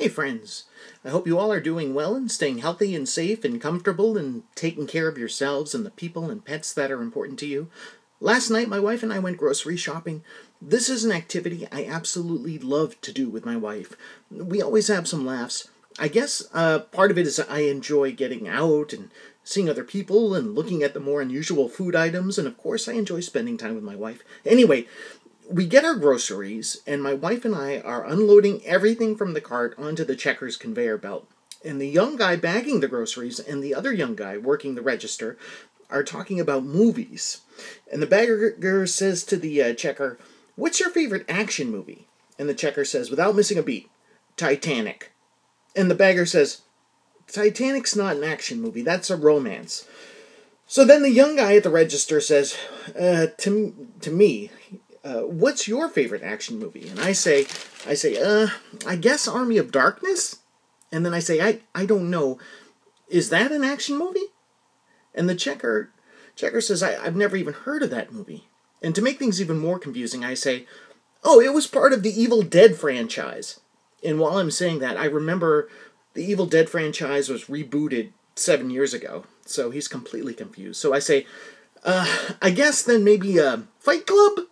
Hey, friends. I hope you all are doing well and staying healthy and safe and comfortable and taking care of yourselves and the people and pets that are important to you. Last night, my wife and I went grocery shopping. This is an activity I absolutely love to do with my wife. We always have some laughs. I guess uh, part of it is I enjoy getting out and seeing other people and looking at the more unusual food items, and of course, I enjoy spending time with my wife. Anyway, we get our groceries, and my wife and I are unloading everything from the cart onto the checkers conveyor belt. And the young guy bagging the groceries and the other young guy working the register are talking about movies. And the bagger says to the uh, checker, What's your favorite action movie? And the checker says, without missing a beat, Titanic. And the bagger says, Titanic's not an action movie, that's a romance. So then the young guy at the register says, uh, to, to me, uh, what's your favorite action movie? And I say, I say, uh, I guess Army of Darkness. And then I say, I, I don't know. Is that an action movie? And the checker, checker says, I, I've never even heard of that movie. And to make things even more confusing, I say, oh, it was part of the Evil Dead franchise. And while I'm saying that, I remember the Evil Dead franchise was rebooted seven years ago. So he's completely confused. So I say, uh, I guess then maybe a Fight Club?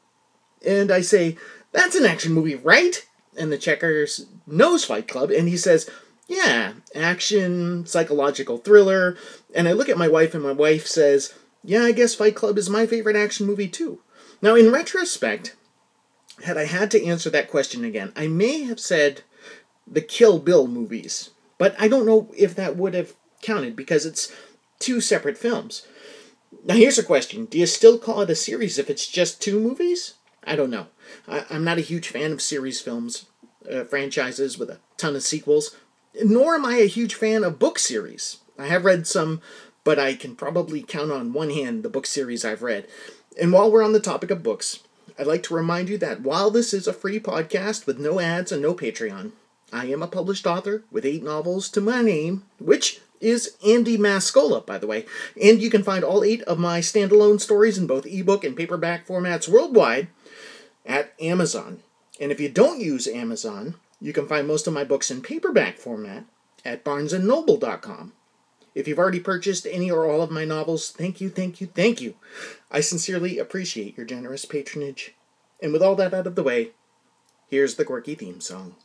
And I say, That's an action movie, right? And the checker knows Fight Club, and he says, Yeah, action, psychological thriller. And I look at my wife, and my wife says, Yeah, I guess Fight Club is my favorite action movie, too. Now, in retrospect, had I had to answer that question again, I may have said the Kill Bill movies, but I don't know if that would have counted because it's two separate films. Now, here's a question Do you still call it a series if it's just two movies? I don't know. I, am not a huge fan of series films, uh, franchises with a ton of sequels, nor am I a huge fan of book series. I have read some, but I can probably count on one hand the book series I've read. And while we're on the topic of books, I'd like to remind you that while this is a free podcast with no ads and no Patreon, I am a published author with eight novels to my name, which is Andy Mascola, by the way. And you can find all eight of my standalone stories in both ebook and paperback formats worldwide at Amazon. And if you don't use Amazon, you can find most of my books in paperback format at barnesandnoble.com. If you've already purchased any or all of my novels, thank you, thank you, thank you. I sincerely appreciate your generous patronage. And with all that out of the way, here's the quirky theme song.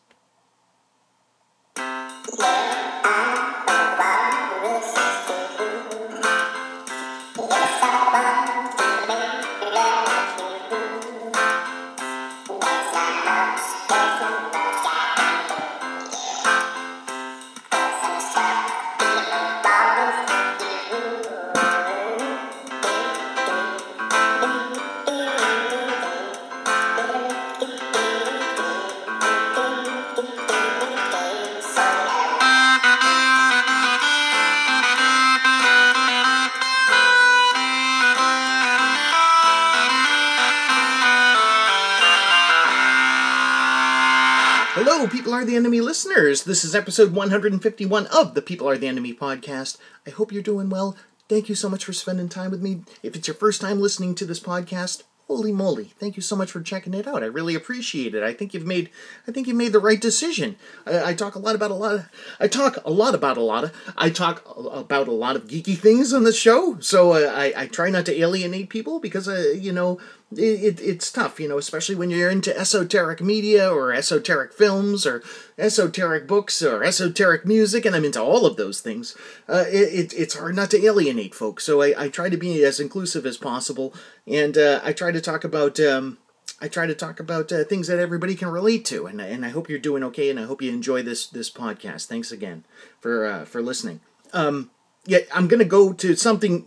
Hello, People Are the Enemy listeners. This is episode 151 of the People Are the Enemy podcast. I hope you're doing well. Thank you so much for spending time with me. If it's your first time listening to this podcast, holy moly thank you so much for checking it out i really appreciate it i think you've made i think you made the right decision I, I, talk a lot about a lot of i talk a lot about a lot of i talk about a lot of geeky things on the show so uh, I, I try not to alienate people because uh, you know it, it's tough, you know, especially when you're into esoteric media or esoteric films or esoteric books or esoteric music, and I'm into all of those things. Uh, it, it, it's hard not to alienate folks, so I, I try to be as inclusive as possible, and uh, I try to talk about. Um, I try to talk about uh, things that everybody can relate to, and, and I hope you're doing okay, and I hope you enjoy this this podcast. Thanks again for uh, for listening. Um, yeah, I'm gonna go to something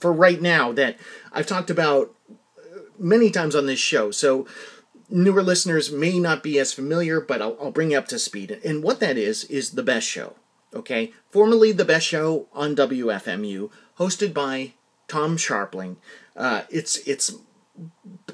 for right now that I've talked about many times on this show. So newer listeners may not be as familiar, but I'll, I'll bring you up to speed. And what that is, is The Best Show. Okay? Formerly The Best Show on WFMU, hosted by Tom Scharpling. Uh, it's it's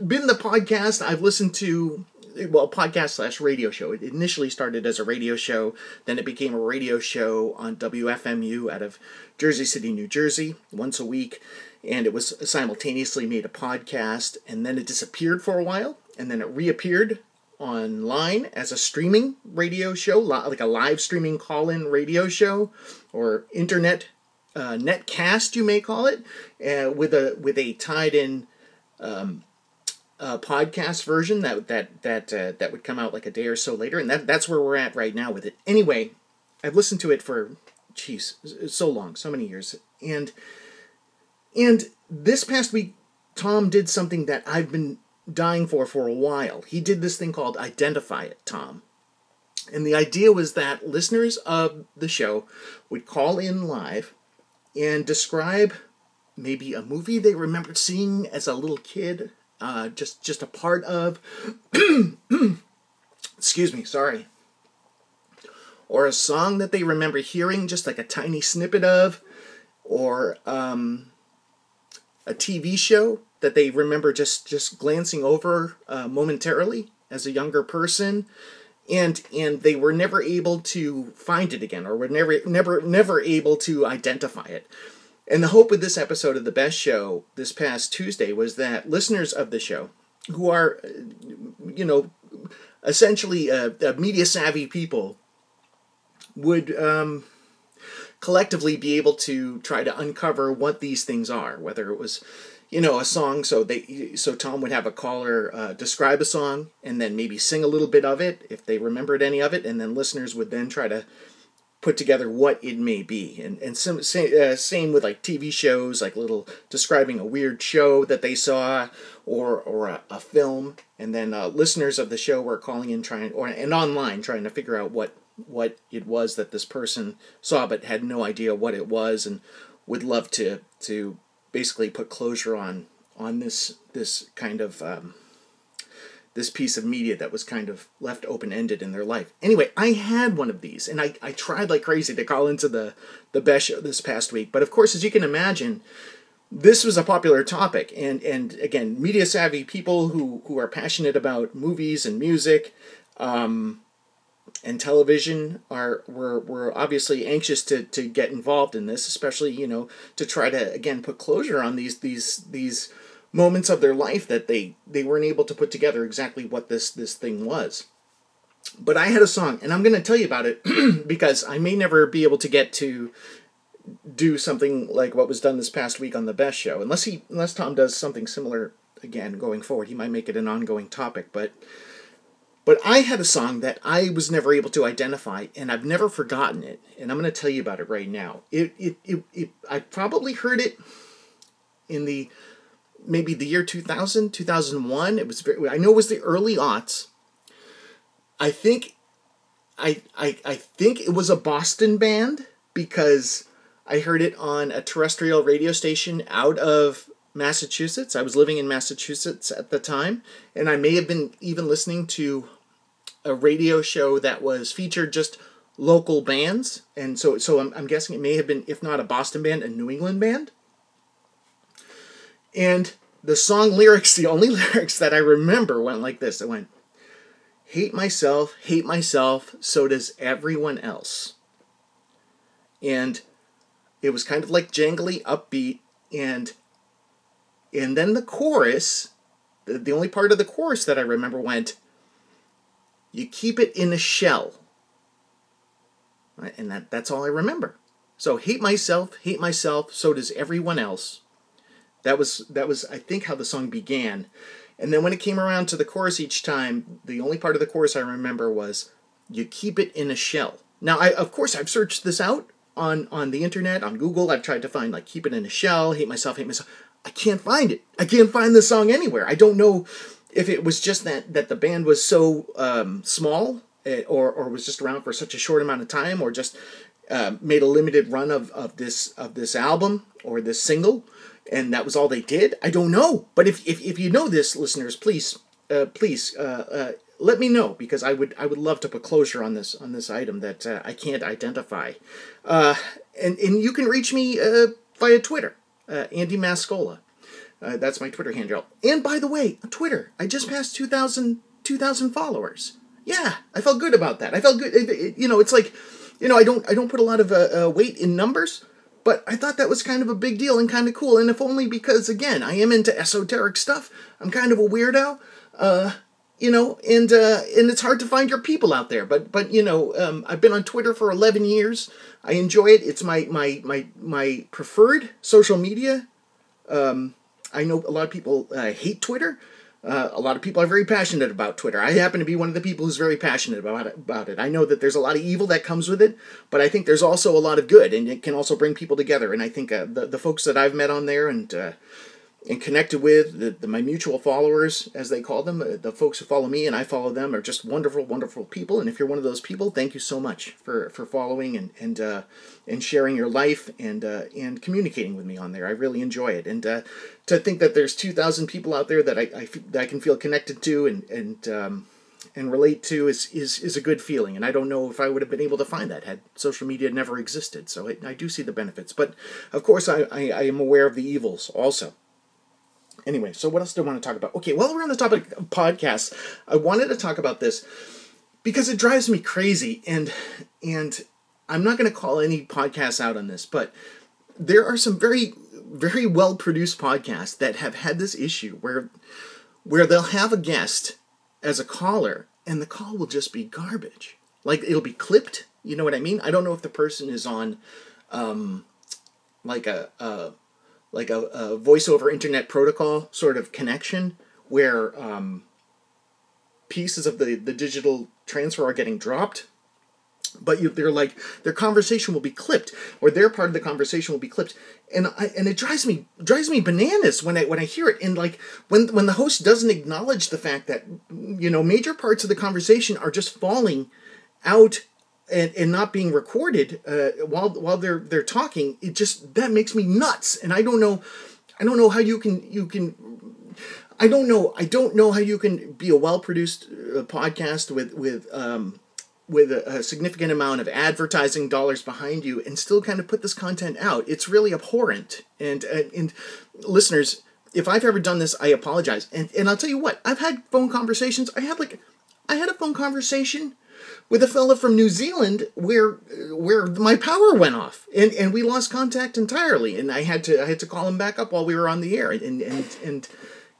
been the podcast I've listened to well, podcast slash radio show. It initially started as a radio show, then it became a radio show on WFMU out of Jersey City, New Jersey, once a week and it was simultaneously made a podcast, and then it disappeared for a while, and then it reappeared online as a streaming radio show, like a live streaming call in radio show or internet uh, netcast, you may call it, uh, with a with a tied in um, uh, podcast version that that that uh, that would come out like a day or so later, and that that's where we're at right now with it. Anyway, I've listened to it for, jeez, so long, so many years, and and this past week, Tom did something that I've been dying for for a while. He did this thing called Identify It, Tom. And the idea was that listeners of the show would call in live and describe maybe a movie they remembered seeing as a little kid, uh, just just a part of. excuse me, sorry. Or a song that they remember hearing, just like a tiny snippet of, or um, a TV show that they remember just just glancing over uh, momentarily as a younger person. And and they were never able to find it again or were never never never able to identify it. And the hope with this episode of the best show this past tuesday was that listeners of the show who are you know essentially uh, uh, media savvy people would um, collectively be able to try to uncover what these things are whether it was you know a song so they so tom would have a caller uh, describe a song and then maybe sing a little bit of it if they remembered any of it and then listeners would then try to put together what it may be. And and some same, uh, same with like tv shows like little describing a weird show that they saw or or a, a film. And then uh, listeners of the show were calling in trying or and online trying to figure out what what it was that this person saw but had no idea what it was and would love to to basically put closure on on this this kind of um, this piece of media that was kind of left open ended in their life. Anyway, I had one of these, and I, I tried like crazy to call into the the best show this past week. But of course, as you can imagine, this was a popular topic, and and again, media savvy people who who are passionate about movies and music. Um, and television are were, were obviously anxious to, to get involved in this, especially you know to try to again put closure on these these these moments of their life that they they weren't able to put together exactly what this this thing was. But I had a song, and I'm going to tell you about it because I may never be able to get to do something like what was done this past week on the best show, unless he unless Tom does something similar again going forward. He might make it an ongoing topic, but but I had a song that I was never able to identify, and I've never forgotten it. And I'm going to tell you about it right now. It, it, it, it, I probably heard it in the maybe the year 2000, 2001. It was very, I know it was the early aughts. I think I, I, I think it was a Boston band because I heard it on a terrestrial radio station out of Massachusetts. I was living in Massachusetts at the time, and I may have been even listening to a radio show that was featured just local bands, and so so I'm, I'm guessing it may have been, if not a Boston band, a New England band. And the song lyrics, the only lyrics that I remember went like this. It went, "Hate myself, hate myself, so does everyone else." And it was kind of like jangly, upbeat, and and then the chorus, the, the only part of the chorus that I remember went, You keep it in a shell. Right? And that, that's all I remember. So hate myself, hate myself, so does everyone else. That was that was I think how the song began. And then when it came around to the chorus each time, the only part of the chorus I remember was you keep it in a shell. Now I of course I've searched this out on on the internet, on Google. I've tried to find like keep it in a shell, hate myself, hate myself. I can't find it. I can't find the song anywhere. I don't know if it was just that that the band was so um, small eh, or or was just around for such a short amount of time or just uh, made a limited run of, of this of this album or this single and that was all they did i don't know but if if, if you know this listeners please uh, please uh, uh let me know because i would i would love to put closure on this on this item that uh, i can't identify uh, and and you can reach me via twitter Andy Mascola. Uh, that's my Twitter handle. And by the way, on Twitter, I just passed 2,000 2,000 followers. Yeah, I felt good about that. I felt good. It, it, you know, it's like, you know, I don't I don't put a lot of uh, uh, weight in numbers, but I thought that was kind of a big deal and kind of cool. And if only because again, I am into esoteric stuff. I'm kind of a weirdo. Uh, you know, and uh, and it's hard to find your people out there. But but you know, um, I've been on Twitter for eleven years. I enjoy it. It's my my my my preferred social media. Um, I know a lot of people uh, hate Twitter. Uh, a lot of people are very passionate about Twitter. I happen to be one of the people who's very passionate about it, about it. I know that there's a lot of evil that comes with it, but I think there's also a lot of good, and it can also bring people together. And I think uh, the the folks that I've met on there and uh, and connected with the, the, my mutual followers as they call them uh, the folks who follow me and i follow them are just wonderful wonderful people. And if you're one of those people thank you so much for for following and and uh, and sharing your life and uh, and communicating with me on there. I really enjoy it. And uh, to think that there's 2000 people out there that i, that i can feel connected to and and um, and relate to is, is is a good feeling. And i don't know if i would have been able to find that had social media never existed. So I, I do see the benefits. But of course I, I, I am aware of the evils also Anyway, so what else do I want to talk about? Okay, while we're on the topic of podcasts, I wanted to talk about this because it drives me crazy and and I'm not going to call any podcasts out on this, but there are some very very well produced podcasts that have had this issue where where they'll have a guest as a caller and the call will just be garbage. Like it'll be clipped, you know what I mean? I don't know if the person is on um like a, a like a, a voice over internet protocol sort of connection where um, pieces of the, the digital transfer are getting dropped but you, they're like their conversation will be clipped or their part of the conversation will be clipped. And I, and it drives me drives me bananas when I when I hear it. And like when when the host doesn't acknowledge the fact that you know major parts of the conversation are just falling out and, and not being recorded uh, while while they're they're talking it just that makes me nuts. And i don't know i don't know how you can you can i don't know i don't know how you can be a well produced uh, podcast with with um with a, a, significant amount of advertising dollars behind you and still kind of put this content out. It's really abhorrent. And and, and listeners if i've ever done this i apologize. And and i'll tell you what i've had phone conversations. I had like i had a phone conversation with a fella from New Zealand where where my power went off and, and we lost contact entirely and I had to I had to call him back up while we were on the air and and and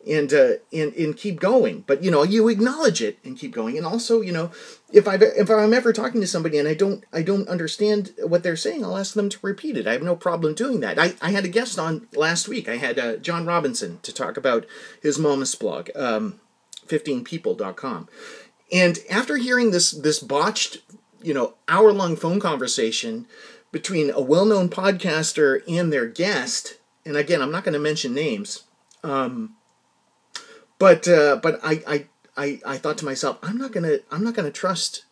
and uh, and and keep going. But you know, you acknowledge it and keep going. And also, you know, if I if I'm ever talking to somebody and I don't I don't understand what they're saying, I'll ask them to repeat it. I have no problem doing that. I, I had a guest on last week. I had uh, John Robinson to talk about his Momus blog, um, 15people.com. And after hearing this this botched, you know, hour long phone conversation between a well known podcaster and their guest, and again, I'm not going to mention names, um, but uh, but I, I I I thought to myself, I'm not gonna I'm not gonna trust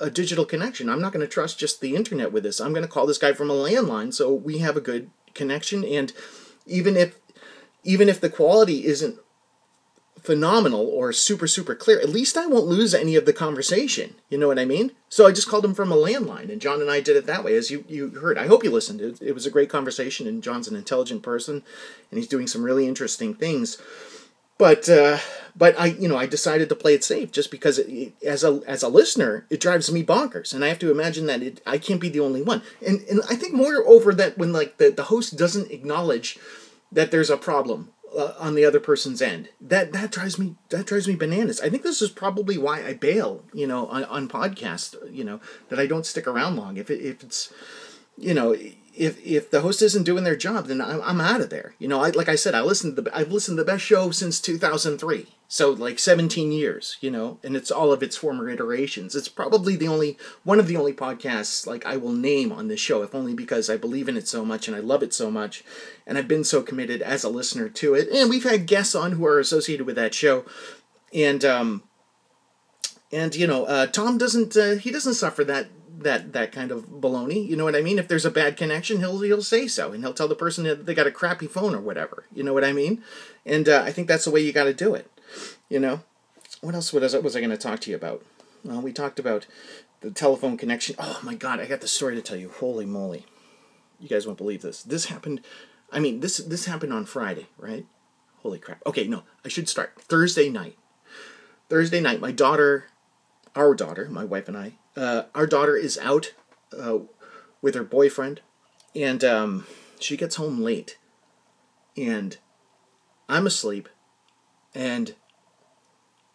a digital connection. I'm not going to trust just the internet with this. I'm going to call this guy from a landline so we have a good connection. And even if even if the quality isn't phenomenal or super super clear. At least i won't lose any of the conversation. You know what i mean? So i just called him from a landline and john and i did it that way as you, you heard. I hope you listened. It, it was a great conversation and john's an intelligent person and he's doing some really interesting things. But uh, but I you know I decided to play it safe just because it, as a as a listener it drives me bonkers and I have to imagine that it I can't be the only one. And and I think moreover that when like the, the host doesn't acknowledge that there's a problem uh, on the other person's end. That that drives me that drives me bananas. I think this is probably why I bail, you know, on, on podcast, you know, that I don't stick around long. If it, if it's, you know, if if the host isn't doing their job, then I'm, I'm out of there. You know, I like I said, I listened to the I've listened to the best show since 2003. So like 17 years, you know, and it's all of its former iterations. It's probably the only one of the only podcasts like I will name on this show, if only because I believe in it so much and I love it so much, and I've been so committed as a listener to it. And we've had guests on who are associated with that show, and um, and you know, uh, Tom doesn't uh, he doesn't suffer that that that kind of baloney. You know what I mean? If there's a bad connection, he'll he'll say so, and he'll tell the person that they got a crappy phone or whatever. You know what I mean? And uh, I think that's the way you got to do it. You know, what else was I, was I going to talk to you about? Well, we talked about the telephone connection. Oh my God, I got the story to tell you. Holy moly, you guys won't believe this. This happened. I mean, this this happened on Friday, right? Holy crap. Okay, no, I should start Thursday night. Thursday night, my daughter, our daughter, my wife and I, uh, our daughter is out uh, with her boyfriend, and um, she gets home late, and I'm asleep, and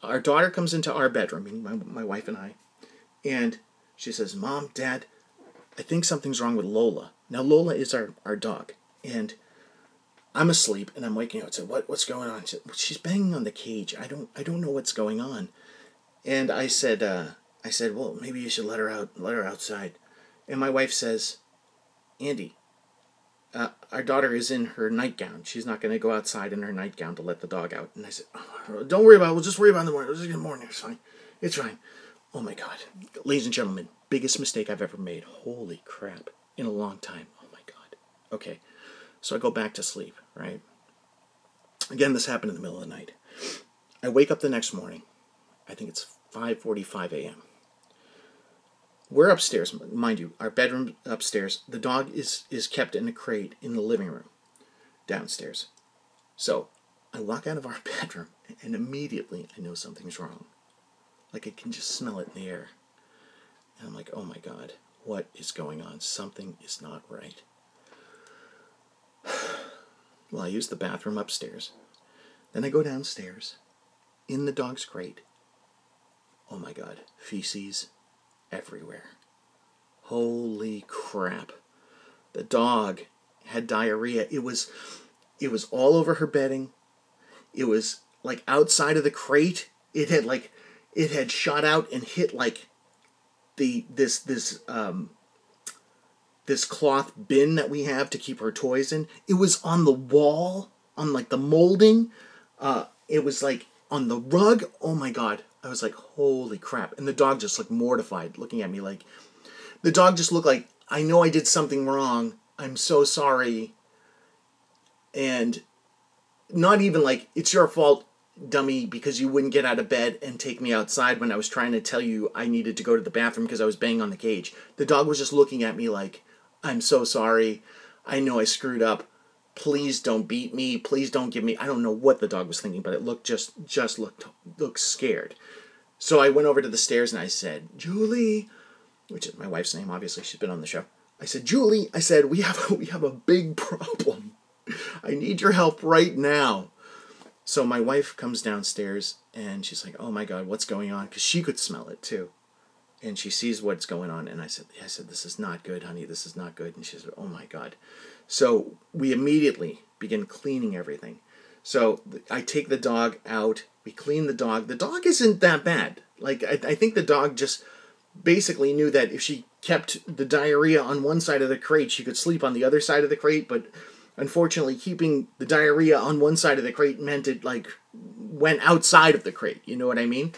our daughter comes into our bedroom, meaning my, my wife and I, and she says, Mom, Dad, I think something's wrong with Lola. Now, Lola is our, our dog. And I'm asleep and I'm waking up and said, what, what's going on? She She's banging on the cage. I don't, I don't know what's going on. And I said, uh, I said, well, maybe you should let her out, let her outside. And my wife says, Andy, uh, our daughter is in her nightgown. She's not going to go outside in her nightgown to let the dog out. And I said, oh, don't worry about it. We'll just worry about it in the morning. Get in the morning. It's fine. It's fine. Oh my God. Ladies and gentlemen, biggest mistake I've ever made. Holy crap. In a long time. Oh my God. Okay. So I go back to sleep, right? Again, this happened in the middle of the night. I wake up the next morning. I think it's 5:45 a.m. We're upstairs, mind you, our bedroom upstairs. The dog is is kept in a crate in the living room downstairs. So, I walk out of our bedroom and immediately I know something's wrong. Like I can just smell it in the air. And I'm like, "Oh my god, what is going on? Something is not right." well, I use the bathroom upstairs. Then I go downstairs in the dog's crate. Oh my god, feces everywhere. Holy crap. The dog had diarrhea. It was it was all over her bedding. It was like outside of the crate. It had like it had shot out and hit like the this this um this cloth bin that we have to keep our toys in. It was on the wall, on like the molding. Uh, it was like on the rug. Oh my god! I was like, holy crap! And the dog just looked mortified, looking at me like. The dog just looked like I know I did something wrong. I'm so sorry. And not even like it's your fault, dummy, because you wouldn't get out of bed and take me outside when I was trying to tell you I needed to go to the bathroom because I was banging on the cage. The dog was just looking at me like, I'm so sorry. I know I screwed up. Please don't beat me. Please don't give me. I don't know what the dog was thinking, but it looked just just looked looked scared. So I went over to the stairs and I said, Julie, which is my wife's name. Obviously, she's been on the show. I said, Julie, I said we have a, we have a big problem. I need your help right now. So my wife comes downstairs and she's like, "Oh my God, what's going on?" Because she could smell it too and she sees what's going on and i said i said this is not good honey this is not good and she said oh my god so we immediately begin cleaning everything so i take the dog out we clean the dog the dog isn't that bad like i, I think the dog just basically knew that if she kept the diarrhea on one side of the crate she could sleep on the other side of the crate but unfortunately keeping the diarrhea on one side of the crate meant it like went outside of the crate you know what i mean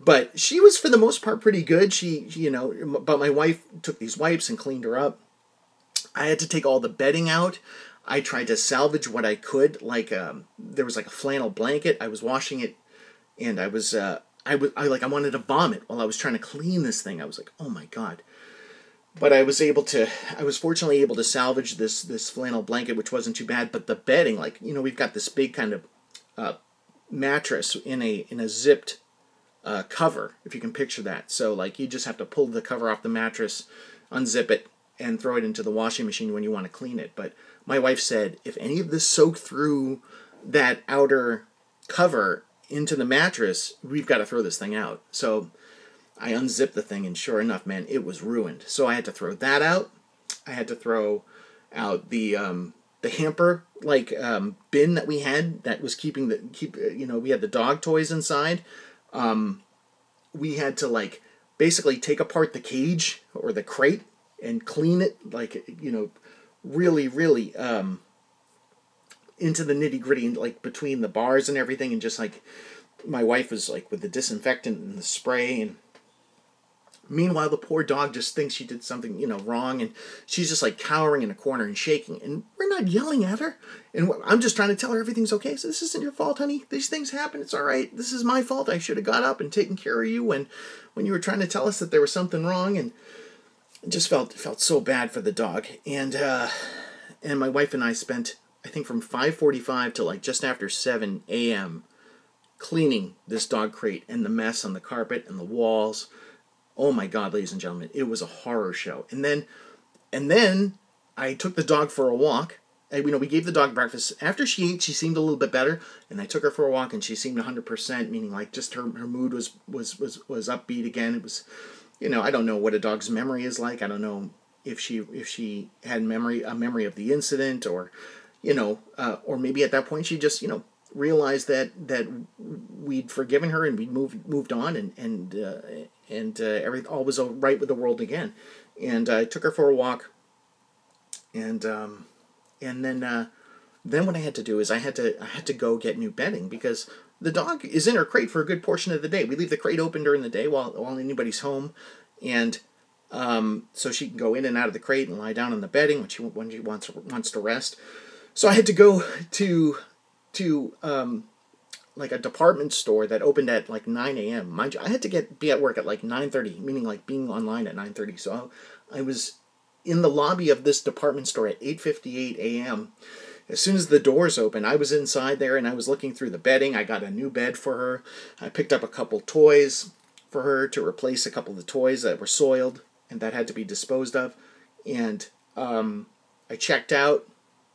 but she was for the most part pretty good. She, you know, but my wife took these wipes and cleaned her up. I had to take all the bedding out. I tried to salvage what I could. Like um, there was like a flannel blanket. I was washing it, and I was uh, I was I like I wanted to vomit while I was trying to clean this thing. I was like, oh my god. But I was able to. I was fortunately able to salvage this this flannel blanket, which wasn't too bad. But the bedding, like you know, we've got this big kind of uh, mattress in a in a zipped uh, cover, if you can picture that. So, like, you just have to pull the cover off the mattress, unzip it, and throw it into the washing machine when you want to clean it. But my wife said if any of this soaked through that outer cover into the mattress, we've got to throw this thing out. So I unzipped the thing, and sure enough, man, it was ruined. So I had to throw that out. I had to throw out the um, the hamper like um, bin that we had that was keeping the keep you know we had the dog toys inside um, we had to like basically take apart the cage or the crate and clean it like you know really really um, into the nitty gritty like between the bars and everything and just like my wife was like with the disinfectant and the spray and Meanwhile, the poor dog just thinks she did something, you know, wrong, and she's just like cowering in a corner and shaking. And we're not yelling at her, and I'm just trying to tell her everything's okay. So this isn't your fault, honey. These things happen. It's all right. This is my fault. I should have got up and taken care of you when, when you were trying to tell us that there was something wrong, and just felt felt so bad for the dog. And uh, and my wife and I spent, I think, from 5:45 to like just after 7 a.m. cleaning this dog crate and the mess on the carpet and the walls oh my god ladies and gentlemen it was a horror show and then and then i took the dog for a walk And, you know, we gave the dog breakfast. After she ate, she seemed a little bit better, and I took her for a walk, and she seemed 100%, meaning like just her, her mood was, was, was, was upbeat again. It was, you know, I don't know what a dog's memory is like. I don't know if she if she had memory a memory of the incident or, you know, uh, or maybe at that point she just you know realized that that we'd forgiven her and we'd moved moved on and and uh, and uh, everything all was all right with the world again. And I took her for a walk. And um, and then uh, then what I had to do is I had to I had to go get new bedding because the dog is in her crate for a good portion of the day. We leave the crate open during the day while while anybody's home, and um, so she can go in and out of the crate and lie down on the bedding when she when she wants wants to rest. So I had to go to to um, like a department store that opened at like 9 a.m. Mind you, I had to get be at work at like 9:30, meaning like being online at 9:30. So I was in the lobby of this department store at 8:58 a.m. As soon as the doors opened, I was inside there and I was looking through the bedding. I got a new bed for her. I picked up a couple toys for her to replace a couple of the toys that were soiled and that had to be disposed of. And um, I checked out,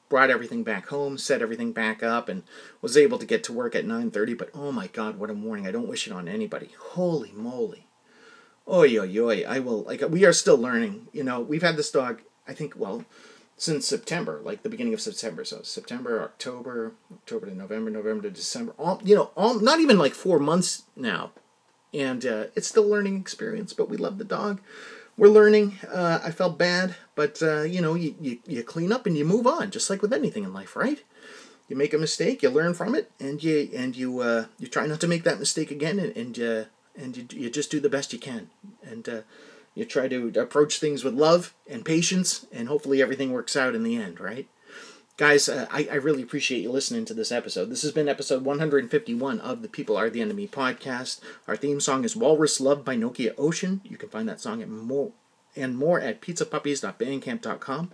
brought everything back home, set everything back up, and was able to get to work at 9:30. But oh my God, what a morning! I don't wish it on anybody. Holy moly! Oi, oi, oi! I will like we are still learning. You know, we've had this dog. I think well since September, like the beginning of September. So September, October, October to November, November to December. All you know, all not even like four months now, and uh, it's still a learning experience. But we love the dog we're learning. Uh, I felt bad, but uh, you know, you, you, you clean up and you move on, just like with anything in life, right? You make a mistake, you learn from it, and you and you uh, you try not to make that mistake again, and and, uh, and you, you just do the best you can, and uh, you try to approach things with love and patience, and hopefully everything works out in the end, right? Guys, uh, I, I really appreciate you listening to this episode. This has been episode 151 of the People Are the Enemy podcast. Our theme song is Walrus Love by Nokia Ocean. You can find that song at more and more at pizzapuppies.bandcamp.com.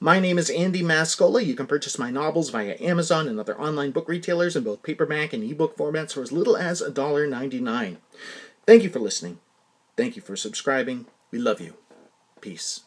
My name is Andy Mascola. You can purchase my novels via Amazon and other online book retailers in both paperback and ebook formats for as little as $1.99. Thank you for listening. Thank you for subscribing. We love you. Peace.